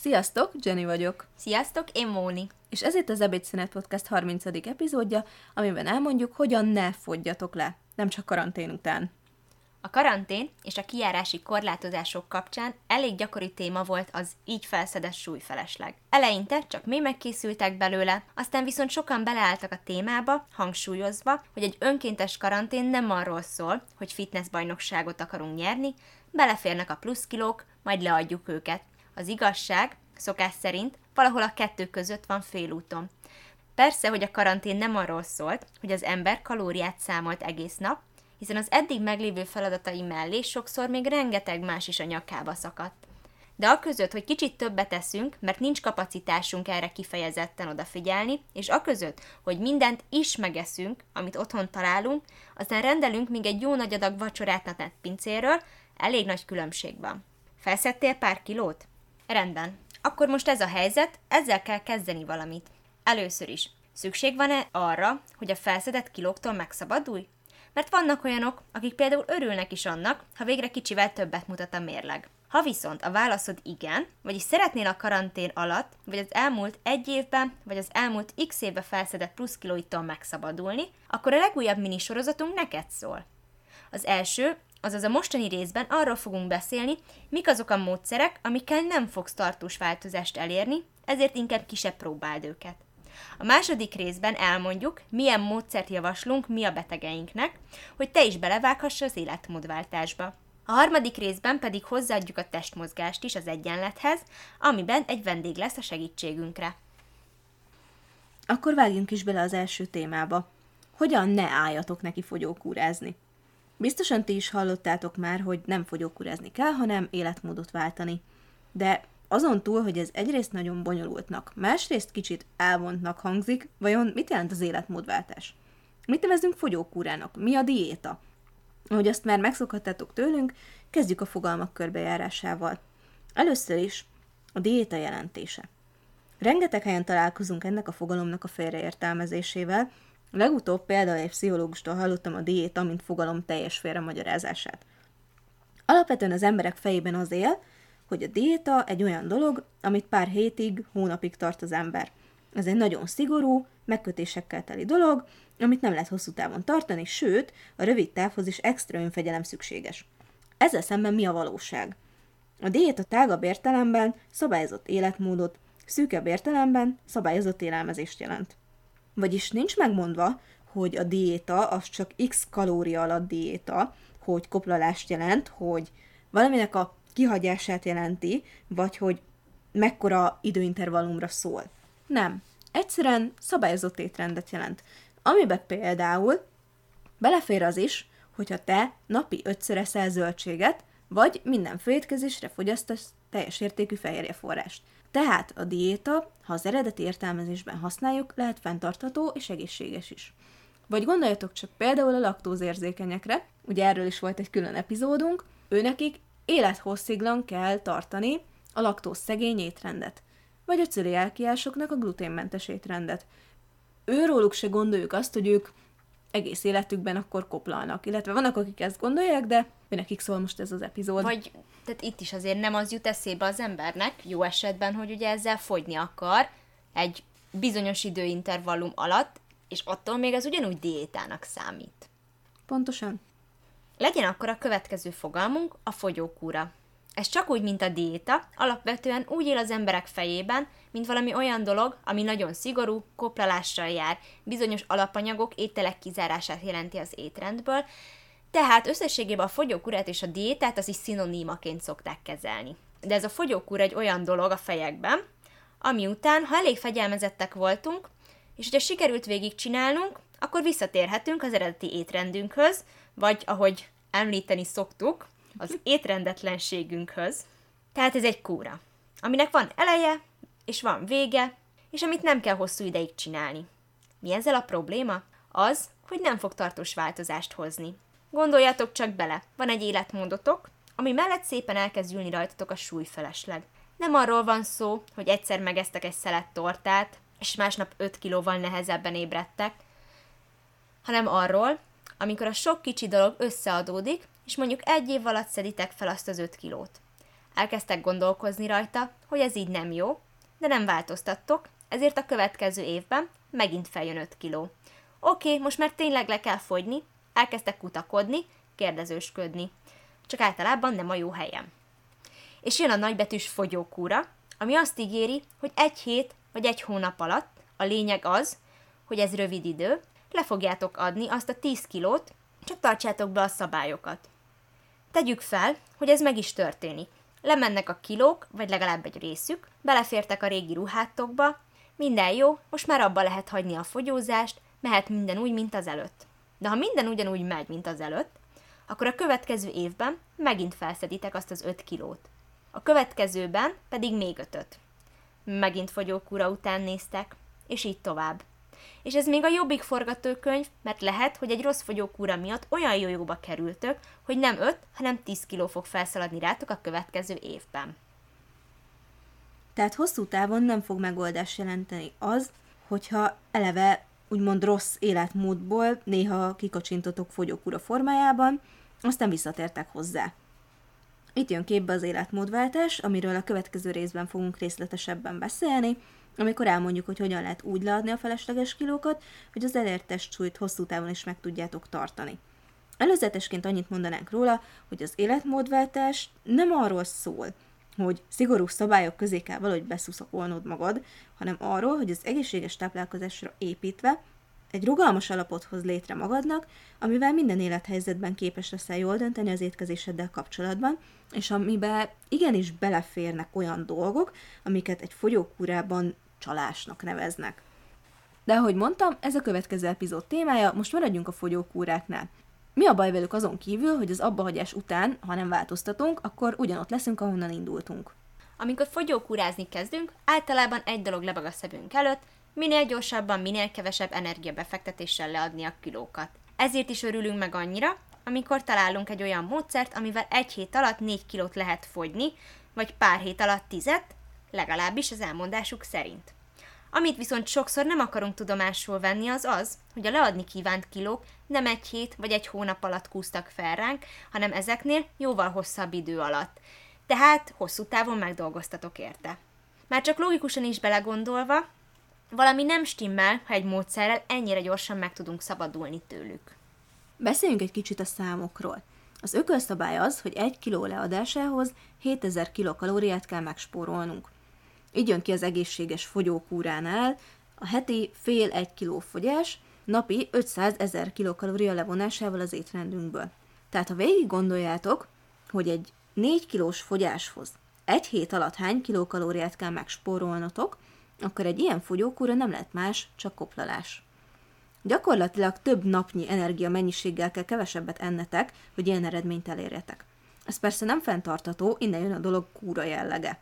Sziasztok, Jenny vagyok. Sziasztok, én Móni. És ez itt az Ebédszünet Podcast 30. epizódja, amiben elmondjuk, hogyan ne fogyjatok le, nem csak karantén után. A karantén és a kijárási korlátozások kapcsán elég gyakori téma volt az így felszedett súlyfelesleg. Eleinte csak mi megkészültek belőle, aztán viszont sokan beleálltak a témába, hangsúlyozva, hogy egy önkéntes karantén nem arról szól, hogy fitnessbajnokságot akarunk nyerni, beleférnek a pluszkilók, majd leadjuk őket. Az igazság, szokás szerint, valahol a kettő között van félúton. Persze, hogy a karantén nem arról szólt, hogy az ember kalóriát számolt egész nap, hiszen az eddig meglévő feladatai mellé sokszor még rengeteg más is a nyakába szakadt. De a között, hogy kicsit többet teszünk, mert nincs kapacitásunk erre kifejezetten odafigyelni, és a között, hogy mindent is megeszünk, amit otthon találunk, aztán rendelünk még egy jó nagy adag vacsorát a pincéről, elég nagy különbség van. Felszedtél pár kilót? Rendben. Akkor most ez a helyzet, ezzel kell kezdeni valamit. Először is. Szükség van-e arra, hogy a felszedett kilóktól megszabadulj? Mert vannak olyanok, akik például örülnek is annak, ha végre kicsivel többet mutat a mérleg. Ha viszont a válaszod igen, vagyis szeretnél a karantén alatt, vagy az elmúlt egy évben, vagy az elmúlt x évben felszedett plusz kilóitól megszabadulni, akkor a legújabb minisorozatunk neked szól. Az első, azaz a mostani részben arról fogunk beszélni, mik azok a módszerek, amikkel nem fogsz tartós változást elérni, ezért inkább kisebb próbáld őket. A második részben elmondjuk, milyen módszert javaslunk mi a betegeinknek, hogy te is belevághass az életmódváltásba. A harmadik részben pedig hozzáadjuk a testmozgást is az egyenlethez, amiben egy vendég lesz a segítségünkre. Akkor vágjunk is bele az első témába. Hogyan ne álljatok neki fogyókúrázni? Biztosan ti is hallottátok már, hogy nem fogyókúrázni kell, hanem életmódot váltani. De azon túl, hogy ez egyrészt nagyon bonyolultnak, másrészt kicsit elvontnak hangzik, vajon mit jelent az életmódváltás? Mit nevezünk fogyókúrának? Mi a diéta? Ahogy azt már megszokhattátok tőlünk, kezdjük a fogalmak körbejárásával. Először is a diéta jelentése. Rengeteg helyen találkozunk ennek a fogalomnak a félreértelmezésével, legutóbb például egy pszichológustól hallottam a diéta, mint fogalom teljes félremagyarázását. Alapvetően az emberek fejében az él, hogy a diéta egy olyan dolog, amit pár hétig, hónapig tart az ember. Ez egy nagyon szigorú, megkötésekkel teli dolog, amit nem lehet hosszú távon tartani, sőt, a rövid távhoz is extra önfegyelem szükséges. Ezzel szemben mi a valóság? A diéta tágabb értelemben szabályozott életmódot, szűkebb értelemben szabályozott élelmezést jelent. Vagyis nincs megmondva, hogy a diéta az csak x kalória alatt diéta, hogy koplalást jelent, hogy valaminek a kihagyását jelenti, vagy hogy mekkora időintervallumra szól. Nem. Egyszerűen szabályozott étrendet jelent. Amiben például belefér az is, hogyha te napi ötször eszel zöldséget, vagy minden főétkezésre fogyasztasz teljes értékű fehérjeforrást. Tehát a diéta, ha az eredeti értelmezésben használjuk, lehet fenntartható és egészséges is. Vagy gondoljatok csak például a laktózérzékenyekre, ugye erről is volt egy külön epizódunk, őnekik élethossziglan kell tartani a laktóz szegény étrendet, vagy a celiákiásoknak a gluténmentes étrendet. Őróluk se gondoljuk azt, hogy ők egész életükben akkor koplalnak. Illetve vannak, akik ezt gondolják, de nekik szól most ez az epizód. Vagy, tehát itt is azért nem az jut eszébe az embernek, jó esetben, hogy ugye ezzel fogyni akar egy bizonyos időintervallum alatt, és attól még ez ugyanúgy diétának számít. Pontosan. Legyen akkor a következő fogalmunk a fogyókúra. Ez csak úgy, mint a diéta, alapvetően úgy él az emberek fejében, mint valami olyan dolog, ami nagyon szigorú, koplalással jár, bizonyos alapanyagok, ételek kizárását jelenti az étrendből, tehát összességében a fogyókúrát és a diétát az is szinonímaként szokták kezelni. De ez a fogyókúra egy olyan dolog a fejekben, ami után, ha elég fegyelmezettek voltunk, és hogyha sikerült végigcsinálnunk, akkor visszatérhetünk az eredeti étrendünkhöz, vagy ahogy említeni szoktuk, az étrendetlenségünkhöz. Tehát ez egy kúra, aminek van eleje, és van vége, és amit nem kell hosszú ideig csinálni. Mi ezzel a probléma? Az, hogy nem fog tartós változást hozni. Gondoljatok csak bele, van egy életmódotok, ami mellett szépen elkezd ülni rajtatok a súlyfelesleg. Nem arról van szó, hogy egyszer megeztek egy szelet tortát, és másnap 5 kilóval nehezebben ébredtek, hanem arról, amikor a sok kicsi dolog összeadódik, és mondjuk egy év alatt szeditek fel azt az 5 kilót. Elkezdtek gondolkozni rajta, hogy ez így nem jó, de nem változtattok, ezért a következő évben megint feljön 5 kiló. Oké, most már tényleg le kell fogyni, elkezdtek kutakodni, kérdezősködni. Csak általában nem a jó helyem. És jön a nagybetűs fogyókúra, ami azt ígéri, hogy egy hét vagy egy hónap alatt, a lényeg az, hogy ez rövid idő, le fogjátok adni azt a 10 kilót, csak tartsátok be a szabályokat. Tegyük fel, hogy ez meg is történik. Lemennek a kilók, vagy legalább egy részük, belefértek a régi ruhátokba, minden jó, most már abba lehet hagyni a fogyózást, mehet minden úgy, mint az előtt. De ha minden ugyanúgy megy, mint az előtt, akkor a következő évben megint felszeditek azt az 5 kilót. A következőben pedig még ötöt. Megint fogyókúra után néztek, és így tovább. És ez még a jobbik forgatókönyv, mert lehet, hogy egy rossz fogyókúra miatt olyan jó jóba kerültök, hogy nem 5, hanem 10 kiló fog felszaladni rátok a következő évben. Tehát hosszú távon nem fog megoldást jelenteni az, hogyha eleve úgymond rossz életmódból néha kikacsintotok fogyókúra formájában, aztán visszatértek hozzá. Itt jön képbe az életmódváltás, amiről a következő részben fogunk részletesebben beszélni, amikor elmondjuk, hogy hogyan lehet úgy leadni a felesleges kilókat, hogy az elért testsúlyt hosszú távon is meg tudjátok tartani. Előzetesként annyit mondanánk róla, hogy az életmódváltás nem arról szól, hogy szigorú szabályok közé kell valahogy beszuszakolnod magad, hanem arról, hogy az egészséges táplálkozásra építve egy rugalmas alapot hoz létre magadnak, amivel minden élethelyzetben képes leszel jól dönteni az étkezéseddel kapcsolatban, és amiben igenis beleférnek olyan dolgok, amiket egy fogyókúrában csalásnak neveznek. De ahogy mondtam, ez a következő epizód témája, most maradjunk a fogyókúráknál. Mi a baj velük azon kívül, hogy az abbahagyás után, ha nem változtatunk, akkor ugyanott leszünk, ahonnan indultunk. Amikor fogyókúrázni kezdünk, általában egy dolog lebeg a szemünk előtt, minél gyorsabban, minél kevesebb energiabefektetéssel leadni a kilókat. Ezért is örülünk meg annyira, amikor találunk egy olyan módszert, amivel egy hét alatt 4 kilót lehet fogyni, vagy pár hét alatt tizet, legalábbis az elmondásuk szerint. Amit viszont sokszor nem akarunk tudomásul venni, az az, hogy a leadni kívánt kilók nem egy hét vagy egy hónap alatt kúztak fel ránk, hanem ezeknél jóval hosszabb idő alatt. Tehát hosszú távon megdolgoztatok érte. Már csak logikusan is belegondolva, valami nem stimmel, ha egy módszerrel ennyire gyorsan meg tudunk szabadulni tőlük. Beszéljünk egy kicsit a számokról. Az ökölszabály az, hogy egy kiló leadásához 7000 kilokalóriát kell megspórolnunk. Így jön ki az egészséges fogyókúránál a heti fél egy kiló fogyás, napi 500 ezer kilokalória levonásával az étrendünkből. Tehát ha végig gondoljátok, hogy egy 4 kilós fogyáshoz egy hét alatt hány kilokalóriát kell megspórolnotok, akkor egy ilyen fogyókúra nem lehet más, csak koplalás. Gyakorlatilag több napnyi energia mennyiséggel kell kevesebbet ennetek, hogy ilyen eredményt elérjetek. Ez persze nem fenntartató, innen jön a dolog kúra jellege.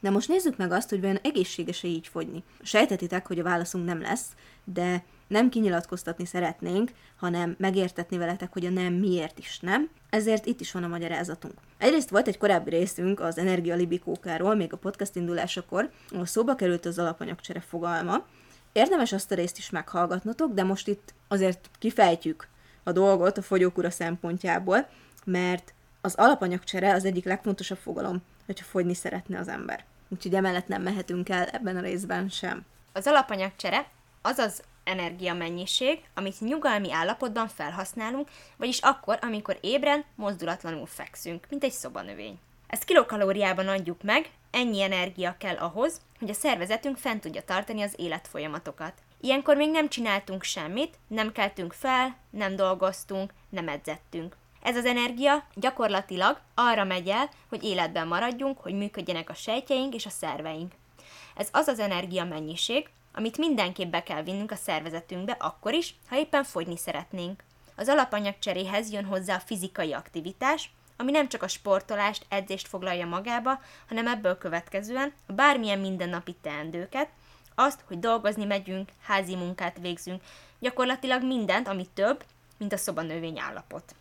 De most nézzük meg azt, hogy vajon egészséges-e így fogyni. Sejtetitek, hogy a válaszunk nem lesz, de nem kinyilatkoztatni szeretnénk, hanem megértetni veletek, hogy a nem miért is nem, ezért itt is van a magyarázatunk. Egyrészt volt egy korábbi részünk az energialibikókáról, még a podcast indulásakor, ahol szóba került az alapanyagcsere fogalma. Érdemes azt a részt is meghallgatnotok, de most itt azért kifejtjük a dolgot a fogyókúra szempontjából, mert az alapanyagcsere az egyik legfontosabb fogalom, hogyha fogyni szeretne az ember. Úgyhogy emellett nem mehetünk el ebben a részben sem. Az alapanyagcsere az az energiamennyiség, amit nyugalmi állapotban felhasználunk, vagyis akkor, amikor ébren, mozdulatlanul fekszünk, mint egy szobanövény. Ezt kilokalóriában adjuk meg, ennyi energia kell ahhoz, hogy a szervezetünk fent tudja tartani az életfolyamatokat. Ilyenkor még nem csináltunk semmit, nem keltünk fel, nem dolgoztunk, nem edzettünk. Ez az energia gyakorlatilag arra megy el, hogy életben maradjunk, hogy működjenek a sejtjeink és a szerveink. Ez az az energia mennyiség, amit mindenképp be kell vinnünk a szervezetünkbe akkor is, ha éppen fogyni szeretnénk. Az alapanyagcseréhez jön hozzá a fizikai aktivitás, ami nem csak a sportolást, edzést foglalja magába, hanem ebből következően a bármilyen mindennapi teendőket, azt, hogy dolgozni megyünk, házi munkát végzünk, gyakorlatilag mindent, ami több, mint a szobanövény állapot.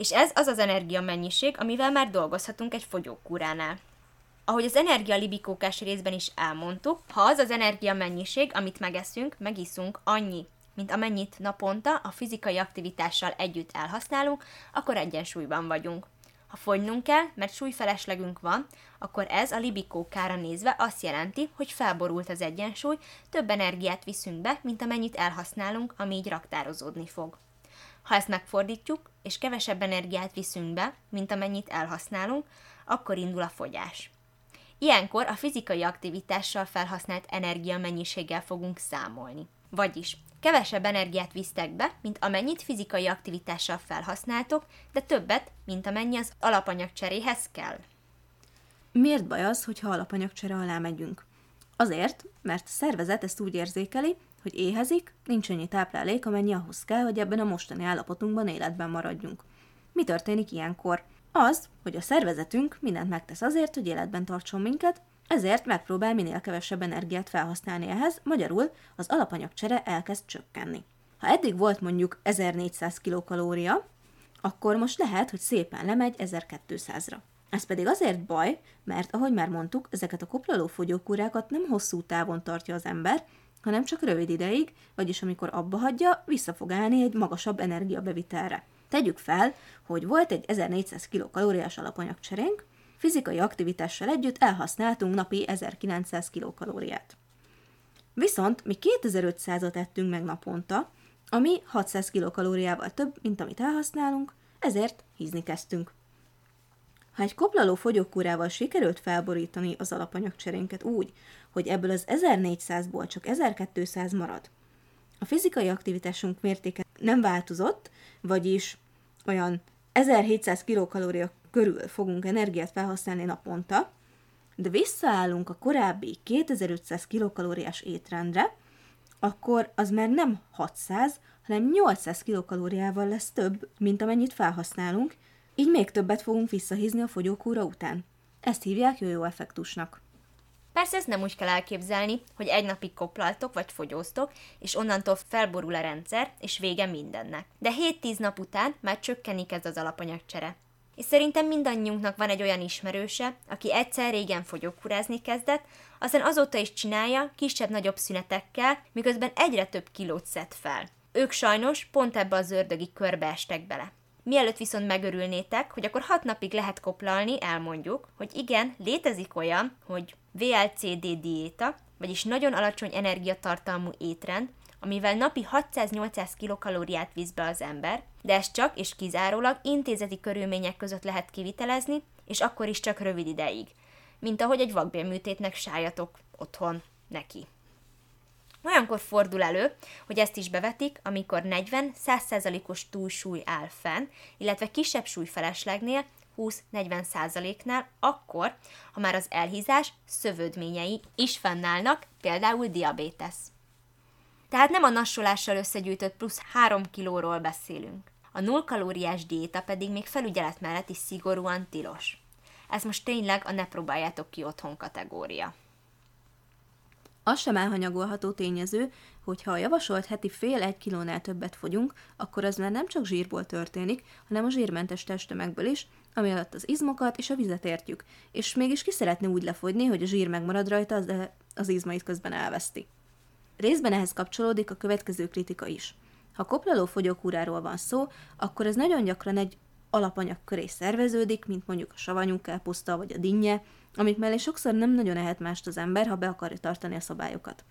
És ez az az energia mennyiség, amivel már dolgozhatunk egy fogyókúránál. Ahogy az energia libikókás részben is elmondtuk, ha az az energia mennyiség, amit megeszünk, megiszunk annyi, mint amennyit naponta a fizikai aktivitással együtt elhasználunk, akkor egyensúlyban vagyunk. Ha fogynunk kell, mert súlyfeleslegünk van, akkor ez a libikókára nézve azt jelenti, hogy felborult az egyensúly, több energiát viszünk be, mint amennyit elhasználunk, ami így raktározódni fog. Ha ezt megfordítjuk, és kevesebb energiát viszünk be, mint amennyit elhasználunk, akkor indul a fogyás. Ilyenkor a fizikai aktivitással felhasznált energia mennyiséggel fogunk számolni. Vagyis kevesebb energiát visztek be, mint amennyit fizikai aktivitással felhasználtok, de többet, mint amennyi az alapanyag cseréhez kell. Miért baj az, hogyha alapanyagcsere alá megyünk? Azért, mert a szervezet ezt úgy érzékeli, hogy éhezik, nincs annyi táplálék, amennyi ahhoz kell, hogy ebben a mostani állapotunkban életben maradjunk. Mi történik ilyenkor? Az, hogy a szervezetünk mindent megtesz azért, hogy életben tartson minket, ezért megpróbál minél kevesebb energiát felhasználni ehhez, magyarul az alapanyagcsere elkezd csökkenni. Ha eddig volt mondjuk 1400 kilokalória, akkor most lehet, hogy szépen lemegy 1200-ra. Ez pedig azért baj, mert ahogy már mondtuk, ezeket a koplaló fogyókúrákat nem hosszú távon tartja az ember, hanem csak rövid ideig, vagyis amikor abba hagyja, vissza fog állni egy magasabb energiabevitelre. Tegyük fel, hogy volt egy 1400 kilokalóriás alapanyagcserénk, fizikai aktivitással együtt elhasználtunk napi 1900 kilokalóriát. Viszont mi 2500-at ettünk meg naponta, ami 600 kilokalóriával több, mint amit elhasználunk, ezért hízni kezdtünk. Ha egy koplaló fogyókúrával sikerült felborítani az alapanyagcserénket úgy, hogy ebből az 1400-ból csak 1200 marad, a fizikai aktivitásunk mértéke nem változott, vagyis olyan 1700 kilokalória körül fogunk energiát felhasználni naponta, de visszaállunk a korábbi 2500 kilokalóriás étrendre, akkor az már nem 600, hanem 800 kilokalóriával lesz több, mint amennyit felhasználunk, így még többet fogunk visszahízni a fogyókúra után. Ezt hívják jó effektusnak. Persze ezt nem úgy kell elképzelni, hogy egy napig koplaltok vagy fogyóztok, és onnantól felborul a rendszer, és vége mindennek. De 7-10 nap után már csökkenni kezd az alapanyagcsere. És szerintem mindannyiunknak van egy olyan ismerőse, aki egyszer régen fogyókúrázni kezdett, aztán azóta is csinálja, kisebb-nagyobb szünetekkel, miközben egyre több kilót szed fel. Ők sajnos pont ebbe az ördögi körbe estek bele. Mielőtt viszont megörülnétek, hogy akkor hat napig lehet koplalni, elmondjuk, hogy igen, létezik olyan, hogy VLCD diéta, vagyis nagyon alacsony energiatartalmú étrend, amivel napi 600-800 kilokalóriát visz be az ember, de ezt csak és kizárólag intézeti körülmények között lehet kivitelezni, és akkor is csak rövid ideig, mint ahogy egy vakbélműtétnek sájatok otthon neki. Olyankor fordul elő, hogy ezt is bevetik, amikor 40-100%-os túlsúly áll fenn, illetve kisebb súlyfeleslegnél 20-40%-nál, akkor, ha már az elhízás szövődményei is fennállnak, például diabétesz. Tehát nem a nassolással összegyűjtött plusz 3 kilóról beszélünk. A nullkalóriás diéta pedig még felügyelet mellett is szigorúan tilos. Ez most tényleg a ne próbáljátok ki otthon kategória. Az sem elhanyagolható tényező, hogy ha a javasolt heti fél egy kilónál többet fogyunk, akkor az már nem csak zsírból történik, hanem a zsírmentes testtömegből is, ami alatt az izmokat és a vizet értjük, és mégis ki szeretne úgy lefogyni, hogy a zsír megmarad rajta, de az izmait közben elveszti. Részben ehhez kapcsolódik a következő kritika is. Ha koplaló fogyókúráról van szó, akkor ez nagyon gyakran egy alapanyag köré szerveződik, mint mondjuk a savanyú káposzta vagy a dinnye, amik mellé sokszor nem nagyon ehet mást az ember, ha be akarja tartani a szabályokat.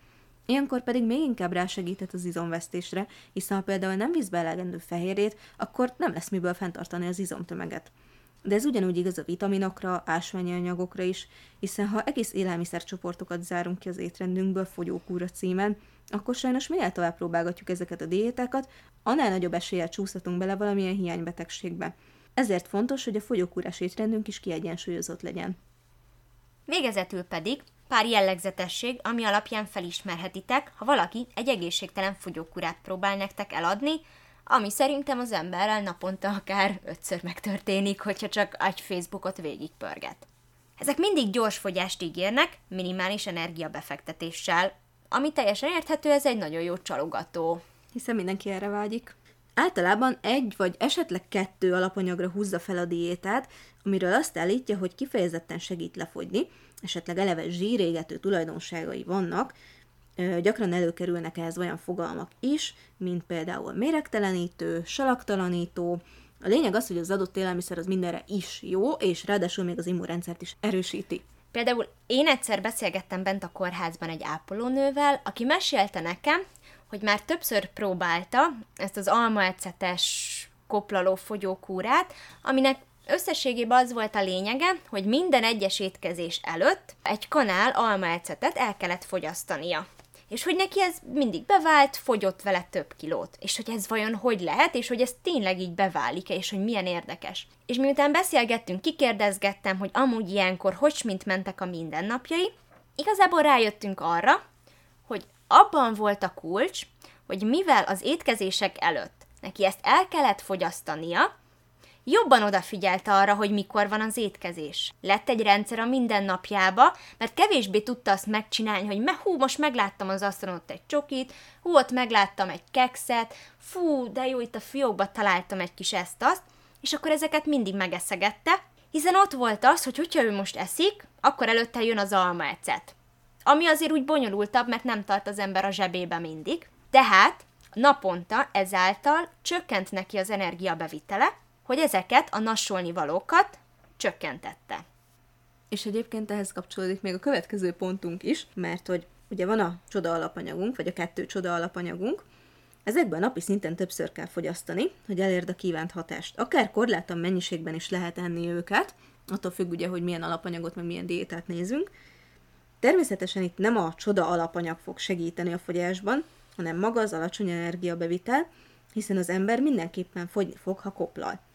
Ilyenkor pedig még inkább rásegíthet az izomvesztésre, hiszen ha például nem visz be elegendő fehérjét, akkor nem lesz miből fenntartani az izomtömeget. De ez ugyanúgy igaz a vitaminokra, ásványi anyagokra is, hiszen ha egész élelmiszercsoportokat zárunk ki az étrendünkből fogyókúra címen, akkor sajnos minél tovább próbálgatjuk ezeket a diétákat, annál nagyobb eséllyel csúszhatunk bele valamilyen hiánybetegségbe. Ezért fontos, hogy a fogyókúrás étrendünk is kiegyensúlyozott legyen. Végezetül pedig pár jellegzetesség, ami alapján felismerhetitek, ha valaki egy egészségtelen fogyókúrát próbál nektek eladni, ami szerintem az emberrel naponta akár ötször megtörténik, hogyha csak egy Facebookot végigpörget. Ezek mindig gyors fogyást ígérnek, minimális energiabefektetéssel, ami teljesen érthető, ez egy nagyon jó csalogató. Hiszen mindenki erre vágyik. Általában egy vagy esetleg kettő alapanyagra húzza fel a diétát, amiről azt állítja, hogy kifejezetten segít lefogyni, esetleg eleve zsírégető tulajdonságai vannak, gyakran előkerülnek ehhez olyan fogalmak is, mint például méregtelenítő, salaktalanító, A lényeg az, hogy az adott élelmiszer az mindenre is jó, és ráadásul még az immunrendszert is erősíti. Például én egyszer beszélgettem bent a kórházban egy ápolónővel, aki mesélte nekem, hogy már többször próbálta ezt az almaecetes koplaló fogyókúrát, aminek összességében az volt a lényege, hogy minden egyes étkezés előtt egy kanál almaecetet el kellett fogyasztania és hogy neki ez mindig bevált, fogyott vele több kilót, és hogy ez vajon hogy lehet, és hogy ez tényleg így beválik és hogy milyen érdekes. És miután beszélgettünk, kikérdezgettem, hogy amúgy ilyenkor hogy mint mentek a mindennapjai, igazából rájöttünk arra, hogy abban volt a kulcs, hogy mivel az étkezések előtt neki ezt el kellett fogyasztania, jobban odafigyelt arra, hogy mikor van az étkezés. Lett egy rendszer a mindennapjába, mert kevésbé tudta azt megcsinálni, hogy me, hú, most megláttam az asztalon ott egy csokit, hú, ott megláttam egy kekszet, fú, de jó, itt a fiókba találtam egy kis ezt-azt, és akkor ezeket mindig megeszegette, hiszen ott volt az, hogy hogyha ő most eszik, akkor előtte jön az ecet. Ami azért úgy bonyolultabb, mert nem tart az ember a zsebébe mindig. Tehát naponta ezáltal csökkent neki az energiabevitele, hogy ezeket a nassolni valókat csökkentette. És egyébként ehhez kapcsolódik még a következő pontunk is, mert hogy ugye van a csoda alapanyagunk, vagy a kettő csoda alapanyagunk, ezekben napi szinten többször kell fogyasztani, hogy elérd a kívánt hatást. Akár korlátlan mennyiségben is lehet enni őket, attól függ ugye, hogy milyen alapanyagot, meg milyen diétát nézünk. Természetesen itt nem a csoda alapanyag fog segíteni a fogyásban, hanem maga az alacsony energiabevitel, hiszen az ember mindenképpen fogyni fog, ha koplal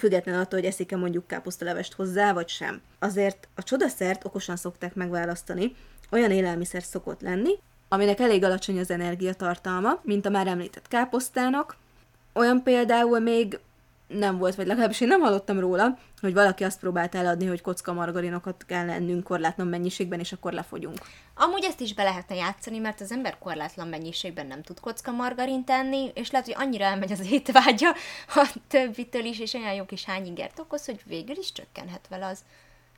függetlenül attól, hogy eszik-e mondjuk káposztalevest hozzá, vagy sem. Azért a csodaszert okosan szokták megválasztani, olyan élelmiszer szokott lenni, aminek elég alacsony az energiatartalma, mint a már említett káposztának. Olyan például még nem volt, vagy legalábbis én nem hallottam róla, hogy valaki azt próbált eladni, hogy kocka margarinokat kell lennünk korlátlan mennyiségben, és akkor lefogyunk. Amúgy ezt is be lehetne játszani, mert az ember korlátlan mennyiségben nem tud kocka margarint tenni, és lehet, hogy annyira elmegy az étvágya a többitől is, és olyan jó kis hányingert okoz, hogy végül is csökkenhet vele az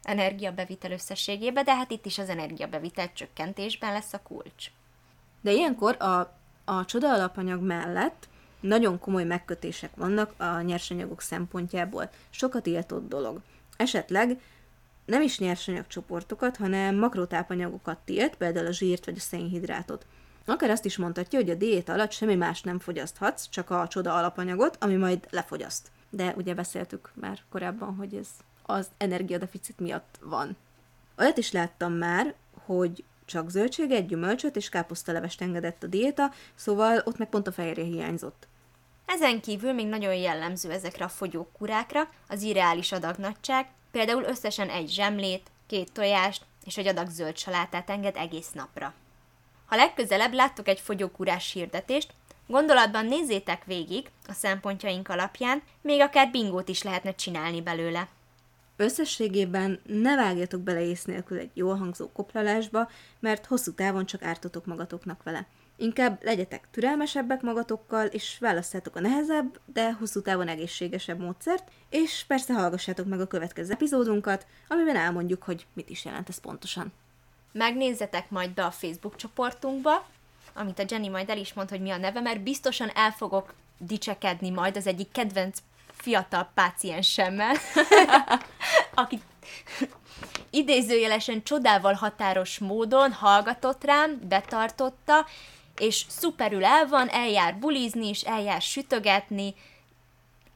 energiabevitel összességébe, de hát itt is az energiabevitel csökkentésben lesz a kulcs. De ilyenkor a, a csoda alapanyag mellett nagyon komoly megkötések vannak a nyersanyagok szempontjából. Sokat iltott dolog. Esetleg nem is nyersanyagcsoportokat, hanem makrotápanyagokat tilt, például a zsírt vagy a szénhidrátot. Akár azt is mondhatja, hogy a diét alatt semmi más nem fogyaszthatsz, csak a csoda alapanyagot, ami majd lefogyaszt. De ugye beszéltük már korábban, hogy ez az energiadeficit miatt van. Olyat is láttam már, hogy csak zöldséget, gyümölcsöt és káposztalevest engedett a diéta, szóval ott meg pont a fehérje hiányzott. Ezen kívül még nagyon jellemző ezekre a fogyókúrákra az irreális adagnagyság, például összesen egy zsemlét, két tojást és egy adag zöld salátát enged egész napra. Ha legközelebb láttok egy fogyókúrás hirdetést, gondolatban nézzétek végig a szempontjaink alapján, még akár bingót is lehetne csinálni belőle. Összességében ne vágjatok bele ész nélkül egy jól hangzó koplalásba, mert hosszú távon csak ártotok magatoknak vele. Inkább legyetek türelmesebbek magatokkal, és választhatok a nehezebb, de hosszú távon egészségesebb módszert, és persze hallgassátok meg a következő epizódunkat, amiben elmondjuk, hogy mit is jelent ez pontosan. Megnézzetek majd be a Facebook csoportunkba, amit a Jenny majd el is mond, hogy mi a neve, mert biztosan el fogok dicsekedni majd az egyik kedvenc fiatal páciensemmel, aki idézőjelesen csodával határos módon hallgatott rám, betartotta, és szuperül el van, eljár bulizni is, eljár sütögetni,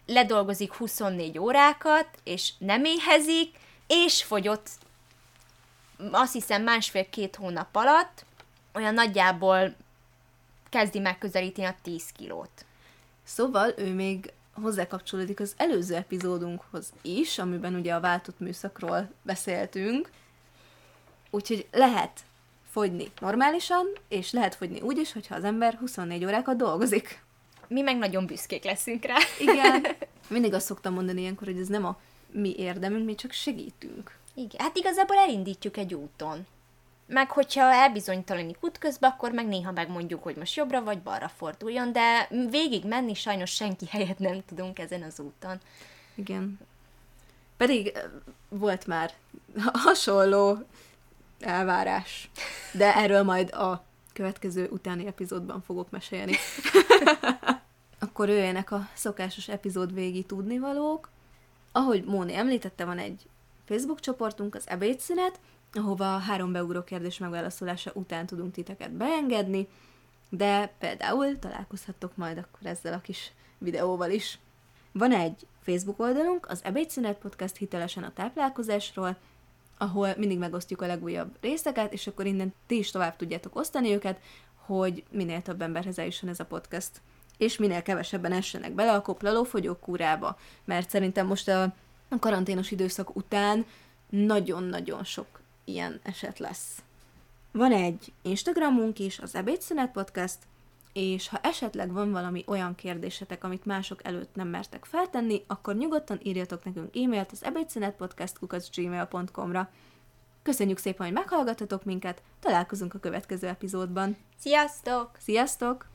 ledolgozik 24 órákat, és nem éhezik, és fogyott azt hiszem másfél-két hónap alatt, olyan nagyjából kezdi megközelíteni a 10 kilót. Szóval ő még hozzákapcsolódik az előző epizódunkhoz is, amiben ugye a váltott műszakról beszéltünk. Úgyhogy lehet fogyni normálisan, és lehet fogyni úgy is, hogyha az ember 24 órákat dolgozik. Mi meg nagyon büszkék leszünk rá. Igen. Mindig azt szoktam mondani ilyenkor, hogy ez nem a mi érdemünk, mi csak segítünk. Igen, hát igazából elindítjuk egy úton. Meg hogyha elbizonytalanik útközben, akkor meg néha megmondjuk, hogy most jobbra vagy balra forduljon, de végig menni sajnos senki helyet nem tudunk ezen az úton. Igen. Pedig volt már hasonló elvárás. De erről majd a következő utáni epizódban fogok mesélni. akkor jöjjenek a szokásos epizód végi tudnivalók. Ahogy Móni említette, van egy Facebook csoportunk, az ebédszünet, ahova a három beugró kérdés megválaszolása után tudunk titeket beengedni, de például találkozhattok majd akkor ezzel a kis videóval is. Van egy Facebook oldalunk, az Ebédszünet Podcast hitelesen a táplálkozásról, ahol mindig megosztjuk a legújabb részeket, és akkor innen ti is tovább tudjátok osztani őket, hogy minél több emberhez eljusson ez a podcast. És minél kevesebben essenek bele a koplaló fogyókúrába, mert szerintem most a, karanténos időszak után nagyon-nagyon sok ilyen eset lesz. Van egy Instagramunk is, az Ebédszünet Podcast, és ha esetleg van valami olyan kérdésetek, amit mások előtt nem mertek feltenni, akkor nyugodtan írjatok nekünk e-mailt az ebédszünetpodcast.gmail.com-ra. Köszönjük szépen, hogy meghallgattatok minket, találkozunk a következő epizódban. Sziasztok! Sziasztok!